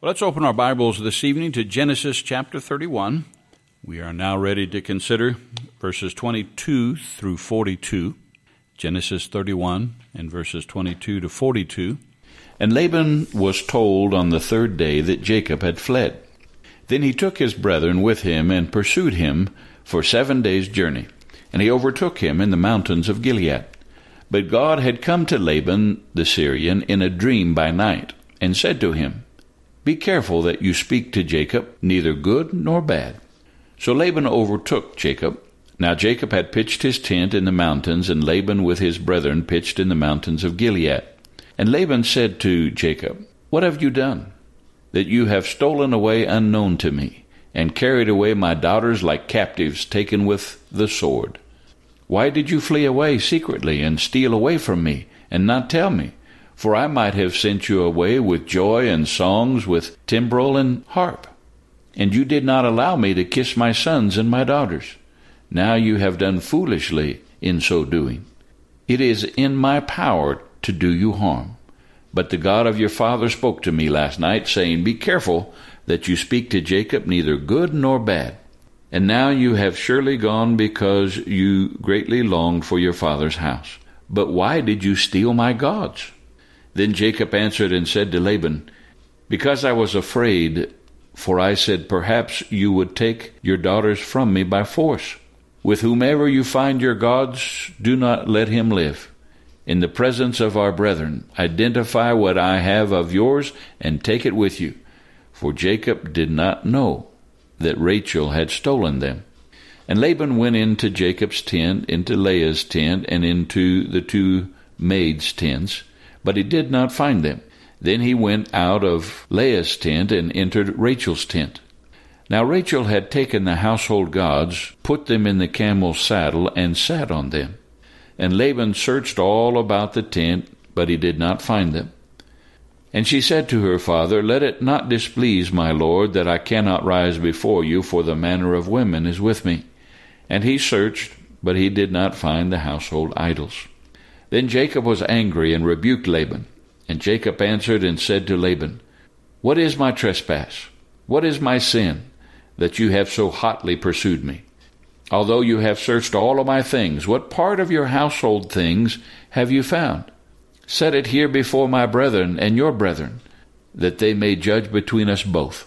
Let's open our Bibles this evening to Genesis chapter 31. We are now ready to consider verses 22 through 42. Genesis 31 and verses 22 to 42. And Laban was told on the third day that Jacob had fled. Then he took his brethren with him and pursued him for seven days' journey. And he overtook him in the mountains of Gilead. But God had come to Laban the Syrian in a dream by night, and said to him, be careful that you speak to Jacob neither good nor bad. So Laban overtook Jacob. Now Jacob had pitched his tent in the mountains, and Laban with his brethren pitched in the mountains of Gilead. And Laban said to Jacob, What have you done? That you have stolen away unknown to me, and carried away my daughters like captives taken with the sword. Why did you flee away secretly and steal away from me, and not tell me? For I might have sent you away with joy and songs, with timbrel and harp. And you did not allow me to kiss my sons and my daughters. Now you have done foolishly in so doing. It is in my power to do you harm. But the God of your father spoke to me last night, saying, Be careful that you speak to Jacob neither good nor bad. And now you have surely gone because you greatly longed for your father's house. But why did you steal my gods? Then Jacob answered and said to Laban, Because I was afraid, for I said, Perhaps you would take your daughters from me by force. With whomever you find your gods, do not let him live. In the presence of our brethren, identify what I have of yours and take it with you. For Jacob did not know that Rachel had stolen them. And Laban went into Jacob's tent, into Leah's tent, and into the two maids' tents but he did not find them. Then he went out of Leah's tent and entered Rachel's tent. Now Rachel had taken the household gods, put them in the camel's saddle, and sat on them. And Laban searched all about the tent, but he did not find them. And she said to her father, Let it not displease my lord that I cannot rise before you, for the manner of women is with me. And he searched, but he did not find the household idols. Then Jacob was angry and rebuked Laban. And Jacob answered and said to Laban, What is my trespass? What is my sin, that you have so hotly pursued me? Although you have searched all of my things, what part of your household things have you found? Set it here before my brethren and your brethren, that they may judge between us both.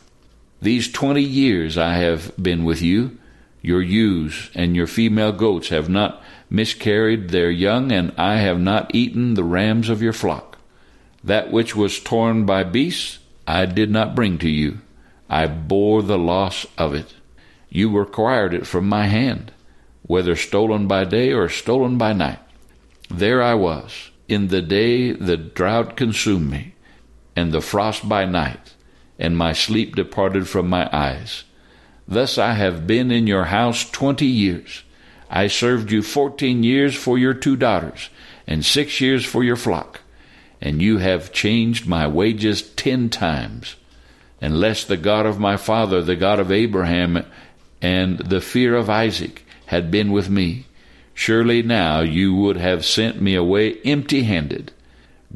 These twenty years I have been with you. Your ewes and your female goats have not miscarried their young, and I have not eaten the rams of your flock. That which was torn by beasts I did not bring to you. I bore the loss of it. You required it from my hand, whether stolen by day or stolen by night. There I was. In the day the drought consumed me, and the frost by night, and my sleep departed from my eyes. Thus I have been in your house twenty years I served you fourteen years for your two daughters, and six years for your flock, and you have changed my wages ten times. Unless the God of my father, the God of Abraham, and the fear of Isaac had been with me, surely now you would have sent me away empty handed.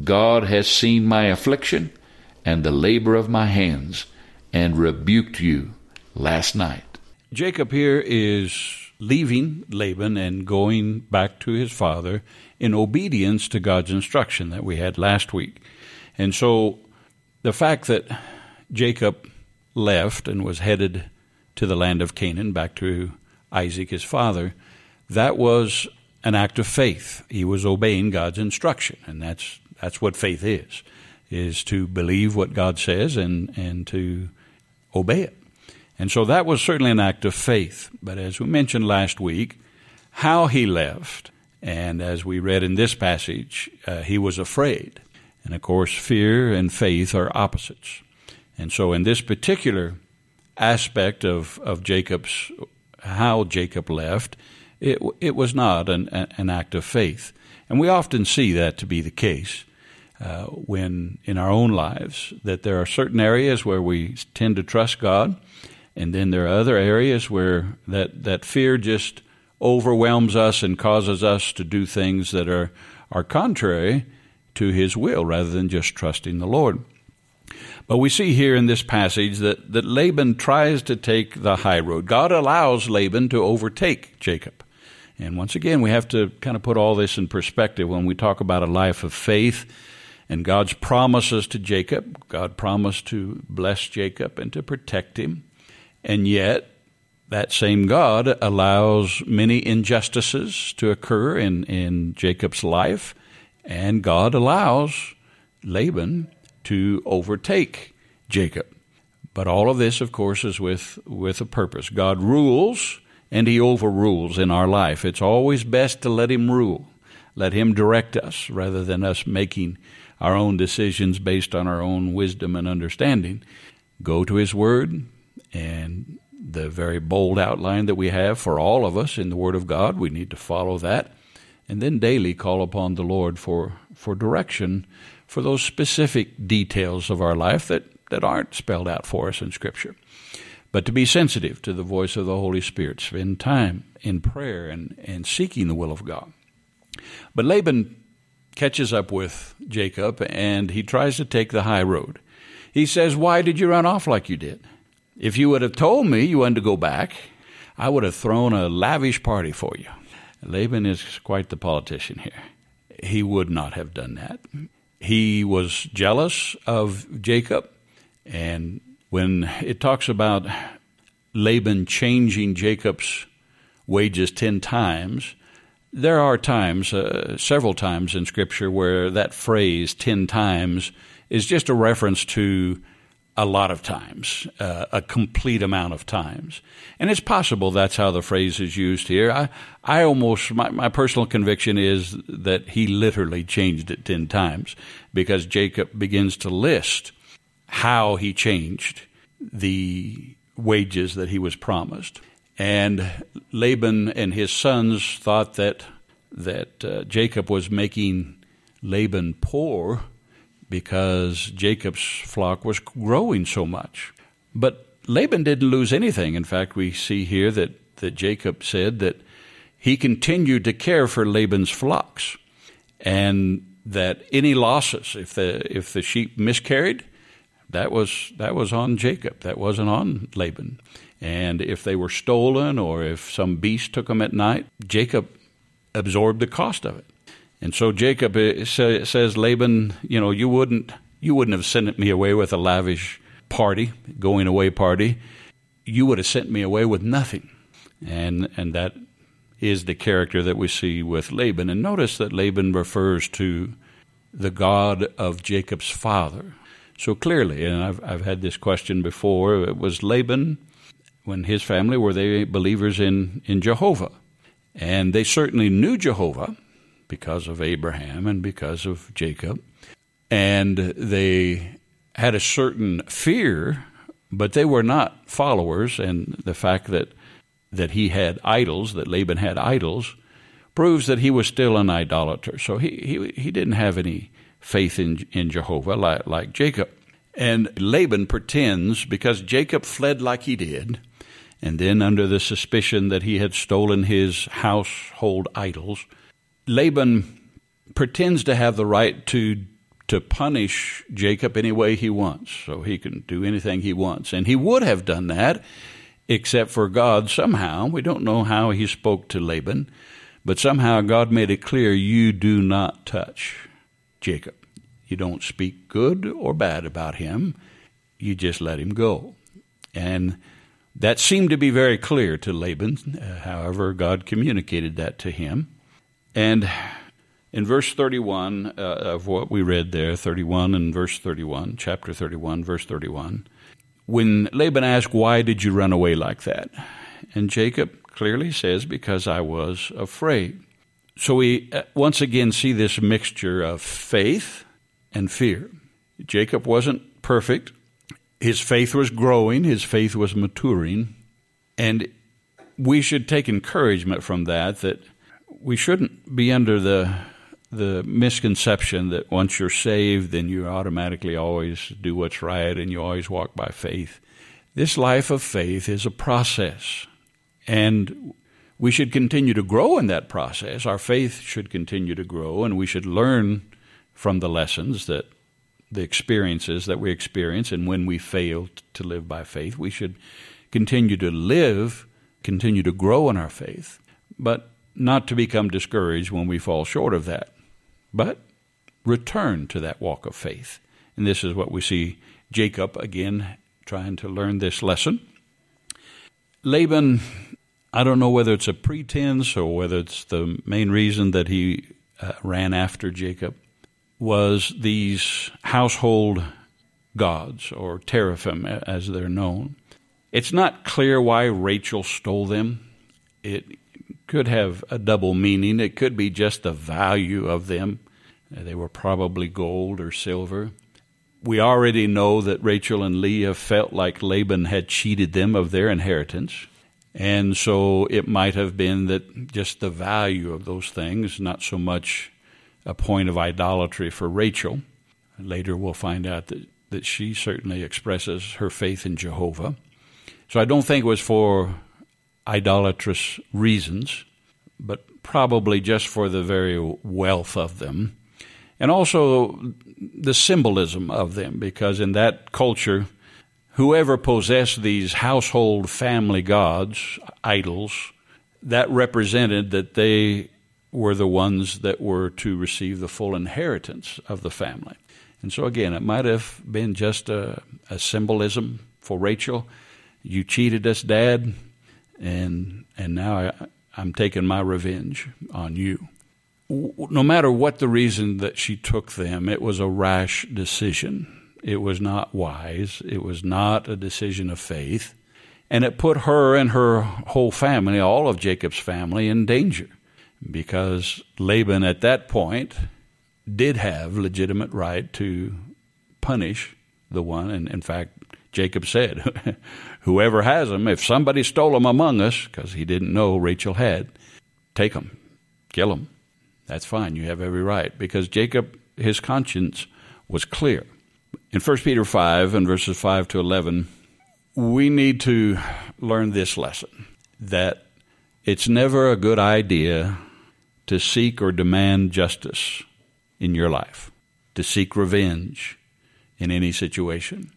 God has seen my affliction and the labor of my hands, and rebuked you last night. Jacob here is leaving Laban and going back to his father in obedience to God's instruction that we had last week. And so the fact that Jacob left and was headed to the land of Canaan, back to Isaac, his father, that was an act of faith. He was obeying God's instruction, and that's that's what faith is, is to believe what God says and, and to obey it. And so that was certainly an act of faith. But as we mentioned last week, how he left, and as we read in this passage, uh, he was afraid. And of course, fear and faith are opposites. And so in this particular aspect of, of Jacob's, how Jacob left, it, it was not an, an act of faith. And we often see that to be the case. Uh, when in our own lives that there are certain areas where we tend to trust God and then there are other areas where that, that fear just overwhelms us and causes us to do things that are, are contrary to His will rather than just trusting the Lord. But we see here in this passage that, that Laban tries to take the high road. God allows Laban to overtake Jacob. And once again, we have to kind of put all this in perspective when we talk about a life of faith and God's promises to Jacob. God promised to bless Jacob and to protect him. And yet, that same God allows many injustices to occur in, in Jacob's life, and God allows Laban to overtake Jacob. But all of this, of course, is with, with a purpose. God rules and he overrules in our life. It's always best to let him rule, let him direct us rather than us making our own decisions based on our own wisdom and understanding. Go to his word and the very bold outline that we have for all of us in the Word of God. We need to follow that. And then daily call upon the Lord for, for direction for those specific details of our life that, that aren't spelled out for us in Scripture. But to be sensitive to the voice of the Holy Spirit, spend time in prayer and, and seeking the will of God. But Laban catches up with Jacob and he tries to take the high road. He says, Why did you run off like you did? If you would have told me you wanted to go back, I would have thrown a lavish party for you. Laban is quite the politician here. He would not have done that. He was jealous of Jacob, and when it talks about Laban changing Jacob's wages 10 times, there are times, uh, several times in Scripture, where that phrase 10 times is just a reference to a lot of times, uh, a complete amount of times. And it's possible that's how the phrase is used here. I, I almost, my, my personal conviction is that he literally changed it 10 times because Jacob begins to list how he changed the wages that he was promised. And Laban and his sons thought that, that uh, Jacob was making Laban poor because Jacob's flock was growing so much. But Laban didn't lose anything. In fact, we see here that, that Jacob said that he continued to care for Laban's flocks and that any losses, if the, if the sheep miscarried, that was, that was on Jacob. That wasn't on Laban. And if they were stolen or if some beast took them at night, Jacob absorbed the cost of it. And so Jacob uh, says, Laban, you know, you wouldn't you wouldn't have sent me away with a lavish party, going away party. You would have sent me away with nothing. And and that is the character that we see with Laban. And notice that Laban refers to the God of Jacob's father. So clearly, and I've I've had this question before, it was Laban when his family were they believers in, in Jehovah? And they certainly knew Jehovah because of Abraham and because of Jacob. And they had a certain fear, but they were not followers. And the fact that, that he had idols, that Laban had idols, proves that he was still an idolater. So he, he, he didn't have any faith in, in Jehovah like, like Jacob. And Laban pretends, because Jacob fled like he did, and then under the suspicion that he had stolen his household idols, Laban pretends to have the right to to punish Jacob any way he wants, so he can do anything he wants. And he would have done that, except for God somehow. We don't know how he spoke to Laban, but somehow God made it clear you do not touch Jacob. You don't speak good or bad about him, you just let him go. And that seemed to be very clear to Laban. Uh, however, God communicated that to him. And in verse 31 uh, of what we read there, 31 and verse 31, chapter 31, verse 31, when Laban asked, Why did you run away like that? And Jacob clearly says, Because I was afraid. So we uh, once again see this mixture of faith and fear. Jacob wasn't perfect. His faith was growing, his faith was maturing. And we should take encouragement from that, that we shouldn't be under the the misconception that once you're saved, then you automatically always do what's right and you always walk by faith. This life of faith is a process, and we should continue to grow in that process. Our faith should continue to grow, and we should learn from the lessons that the experiences that we experience and when we fail to live by faith. We should continue to live, continue to grow in our faith, but not to become discouraged when we fall short of that, but return to that walk of faith. And this is what we see Jacob again trying to learn this lesson. Laban, I don't know whether it's a pretense or whether it's the main reason that he uh, ran after Jacob, was these household gods, or teraphim as they're known. It's not clear why Rachel stole them. It could have a double meaning. It could be just the value of them. Uh, they were probably gold or silver. We already know that Rachel and Leah felt like Laban had cheated them of their inheritance. And so it might have been that just the value of those things, not so much a point of idolatry for Rachel. Later we'll find out that, that she certainly expresses her faith in Jehovah. So I don't think it was for idolatrous reasons, but probably just for the very wealth of them. And also the symbolism of them, because in that culture, whoever possessed these household family gods, idols, that represented that they were the ones that were to receive the full inheritance of the family. And so, again, it might have been just a, a symbolism for Rachel. You cheated us, Dad and and now I, I'm taking my revenge on you. No matter what the reason that she took them, it was a rash decision. It was not wise. It was not a decision of faith. And it put her and her whole family, all of Jacob's family, in danger because Laban at that point did have legitimate right to punish the one. And in fact, Jacob said, Whoever has them, if somebody stole them among us, because he didn't know Rachel had, take them, kill them. That's fine. You have every right. Because Jacob, his conscience was clear. In 1 Peter 5 and verses 5 to 11, we need to learn this lesson that it's never a good idea to seek or demand justice in your life, to seek revenge in any situation.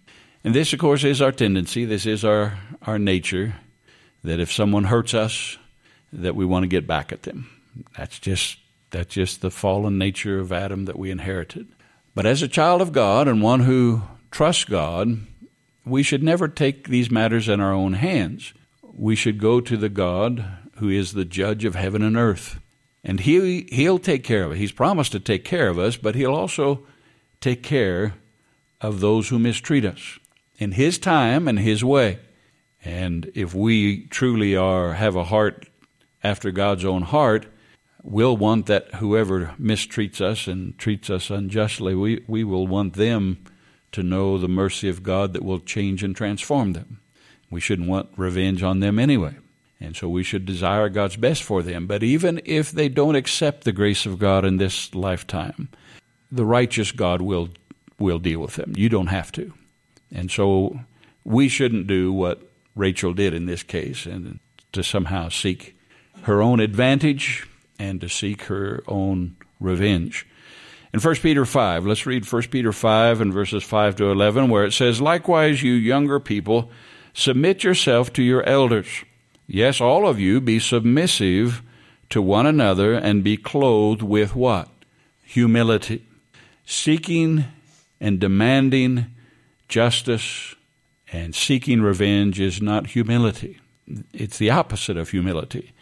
And this, of course, is our tendency. This is our, our nature that if someone hurts us, that we want to get back at them. That's just, that's just the fallen nature of Adam that we inherited. But as a child of God and one who trusts God, we should never take these matters in our own hands. We should go to the God who is the judge of heaven and earth. And he, he'll take care of it. He's promised to take care of us, but he'll also take care of those who mistreat us in His time and His way. And if we truly are have a heart after God's own heart, we'll want that whoever mistreats us and treats us unjustly, we, we will want them to know the mercy of God that will change and transform them. We shouldn't want revenge on them anyway. And so we should desire God's best for them. But even if they don't accept the grace of God in this lifetime, the righteous God will will deal with them. You don't have to. And so we shouldn't do what Rachel did in this case and to somehow seek her own advantage and to seek her own revenge. In 1 Peter 5, let's read 1 Peter 5 and verses 5 to 11, where it says, Likewise, you younger people, submit yourself to your elders. Yes, all of you be submissive to one another and be clothed with what? Humility, seeking and demanding Justice and seeking revenge is not humility. It's the opposite of humility.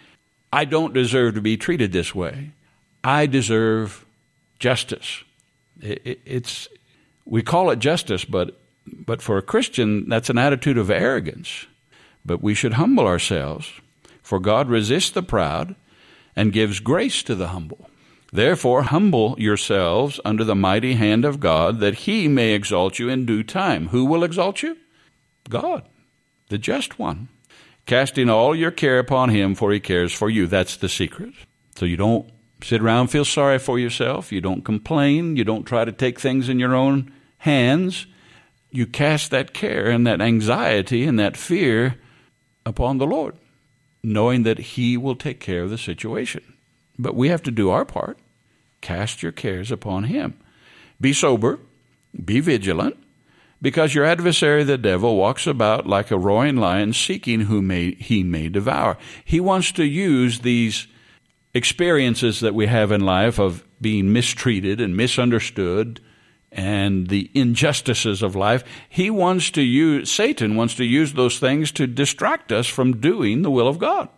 I don't deserve to be treated this way. I deserve justice. It's we call it justice, but but for a Christian, that's an attitude of arrogance. But we should humble ourselves, for God resists the proud and gives grace to the humble. Therefore, humble yourselves under the mighty hand of God, that he may exalt you in due time. Who will exalt you? God, the just one. Casting all your care upon him, for he cares for you. That's the secret. So you don't sit around feel sorry for yourself. You don't complain. You don't try to take things in your own hands. You cast that care and that anxiety and that fear upon the Lord, knowing that he will take care of the situation. But we have to do our part. Cast your cares upon him. Be sober, Be vigilant, because your adversary the devil walks about like a roaring lion, seeking whom may, he may devour. He wants to use these experiences that we have in life of being mistreated and misunderstood and the injustices of life. He wants to use, Satan wants to use those things to distract us from doing the will of God,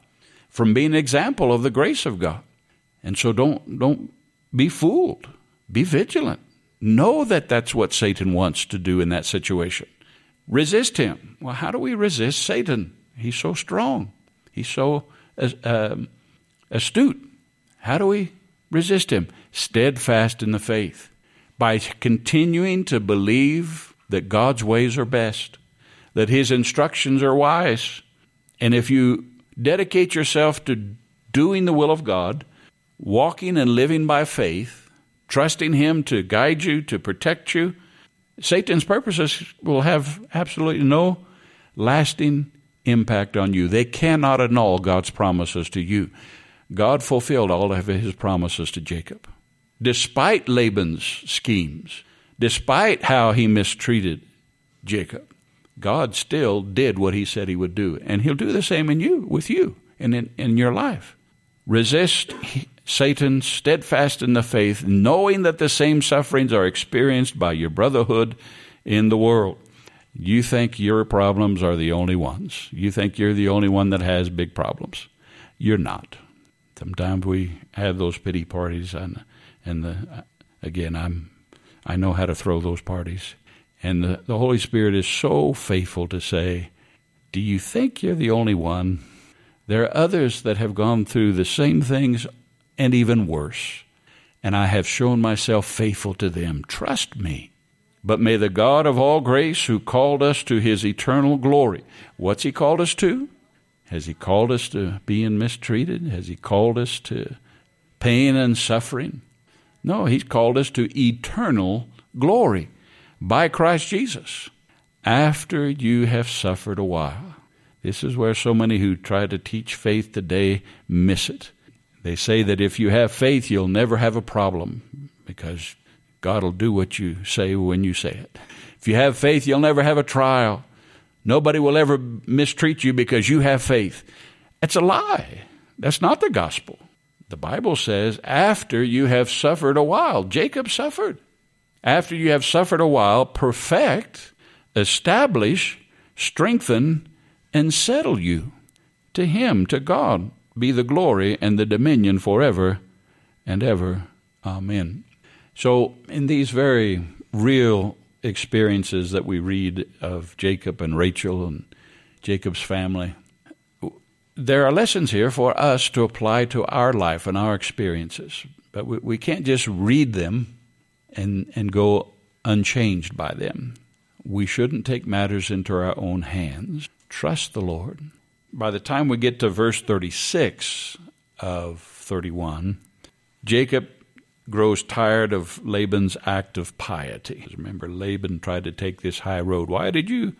from being an example of the grace of God. And so don't, don't be fooled. Be vigilant. Know that that's what Satan wants to do in that situation. Resist him. Well, how do we resist Satan? He's so strong. He's so uh, astute. How do we resist him? Steadfast in the faith. By continuing to believe that God's ways are best, that his instructions are wise. And if you dedicate yourself to doing the will of God, walking and living by faith, trusting Him to guide you, to protect you, Satan's purposes will have absolutely no lasting impact on you. They cannot annul God's promises to you. God fulfilled all of his promises to Jacob. Despite Laban's schemes, despite how he mistreated Jacob, God still did what he said he would do. And he'll do the same in you, with you, and in, in your life. Resist Satan, steadfast in the faith, knowing that the same sufferings are experienced by your brotherhood in the world. You think your problems are the only ones. You think you're the only one that has big problems. You're not. Sometimes we have those pity parties, and and the, again, I'm I know how to throw those parties, and the, the Holy Spirit is so faithful to say, "Do you think you're the only one?" There are others that have gone through the same things and even worse. And I have shown myself faithful to them. Trust me. But may the God of all grace, who called us to his eternal glory, what's he called us to? Has he called us to being mistreated? Has he called us to pain and suffering? No, he's called us to eternal glory by Christ Jesus after you have suffered a while. This is where so many who try to teach faith today miss it. They say that if you have faith, you'll never have a problem because God will do what you say when you say it. If you have faith, you'll never have a trial. Nobody will ever mistreat you because you have faith. It's a lie. That's not the gospel. The Bible says, after you have suffered a while, Jacob suffered. After you have suffered a while, perfect, establish, strengthen, and settle you. To Him, to God, be the glory and the dominion forever and ever. Amen. So, in these very real experiences that we read of Jacob and Rachel and Jacob's family, there are lessons here for us to apply to our life and our experiences. But we, we can't just read them and, and go unchanged by them. We shouldn't take matters into our own hands. Trust the Lord by the time we get to verse 36 of 31, Jacob grows tired of Laban's act of piety. Remember, Laban tried to take this high road. Why did you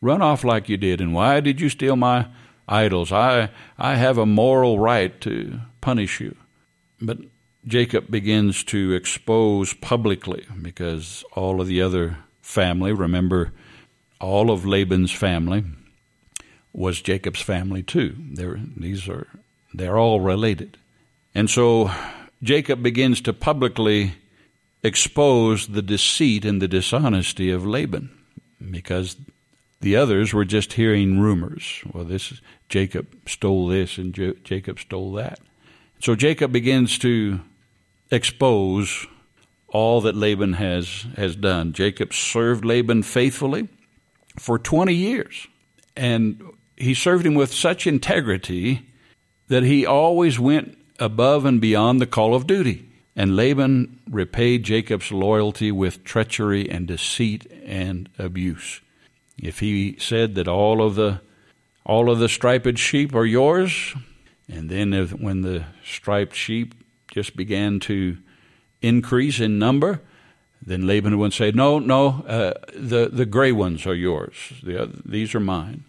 run off like you did? And why did you steal my idols? I, I have a moral right to punish you. But Jacob begins to expose publicly because all of the other family, remember, all of Laban's family, was Jacob's family too. They're, these are they're all related, and so Jacob begins to publicly expose the deceit and the dishonesty of Laban, because the others were just hearing rumors. Well, this Jacob stole this and Jacob stole that. So Jacob begins to expose all that Laban has has done. Jacob served Laban faithfully for 20 years. And he served him with such integrity that he always went above and beyond the call of duty. And Laban repaid Jacob's loyalty with treachery and deceit and abuse. If he said that all of the all of the striped sheep are yours, and then if, when the striped sheep just began to increase in number, then Laban would say, "No, no, uh, the the gray ones are yours. The these are mine."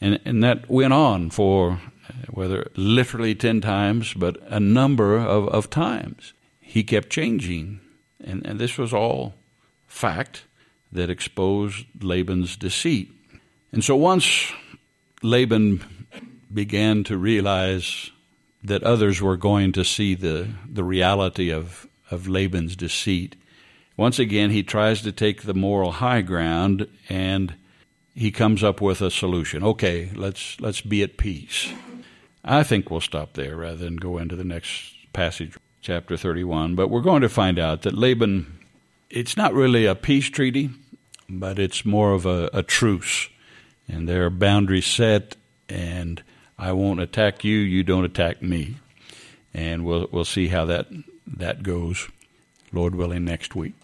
And, and that went on for uh, whether literally 10 times, but a number of, of times. He kept changing. And, and this was all fact. that exposed Laban's deceit. And so once Laban began to realize that others were going to see the, the reality of, of Laban's deceit, once again he tries to take the moral high ground and he comes up with a solution. Okay, let's let's be at peace. I think we'll stop there rather than go into the next passage, chapter 31. But we're going to find out that Laban, it's not really a peace treaty, but it's more of a, a truce. And there are boundaries set, and I won't attack you, you don't attack me. And we'll, we'll see how that, that goes, Lord willing, next week.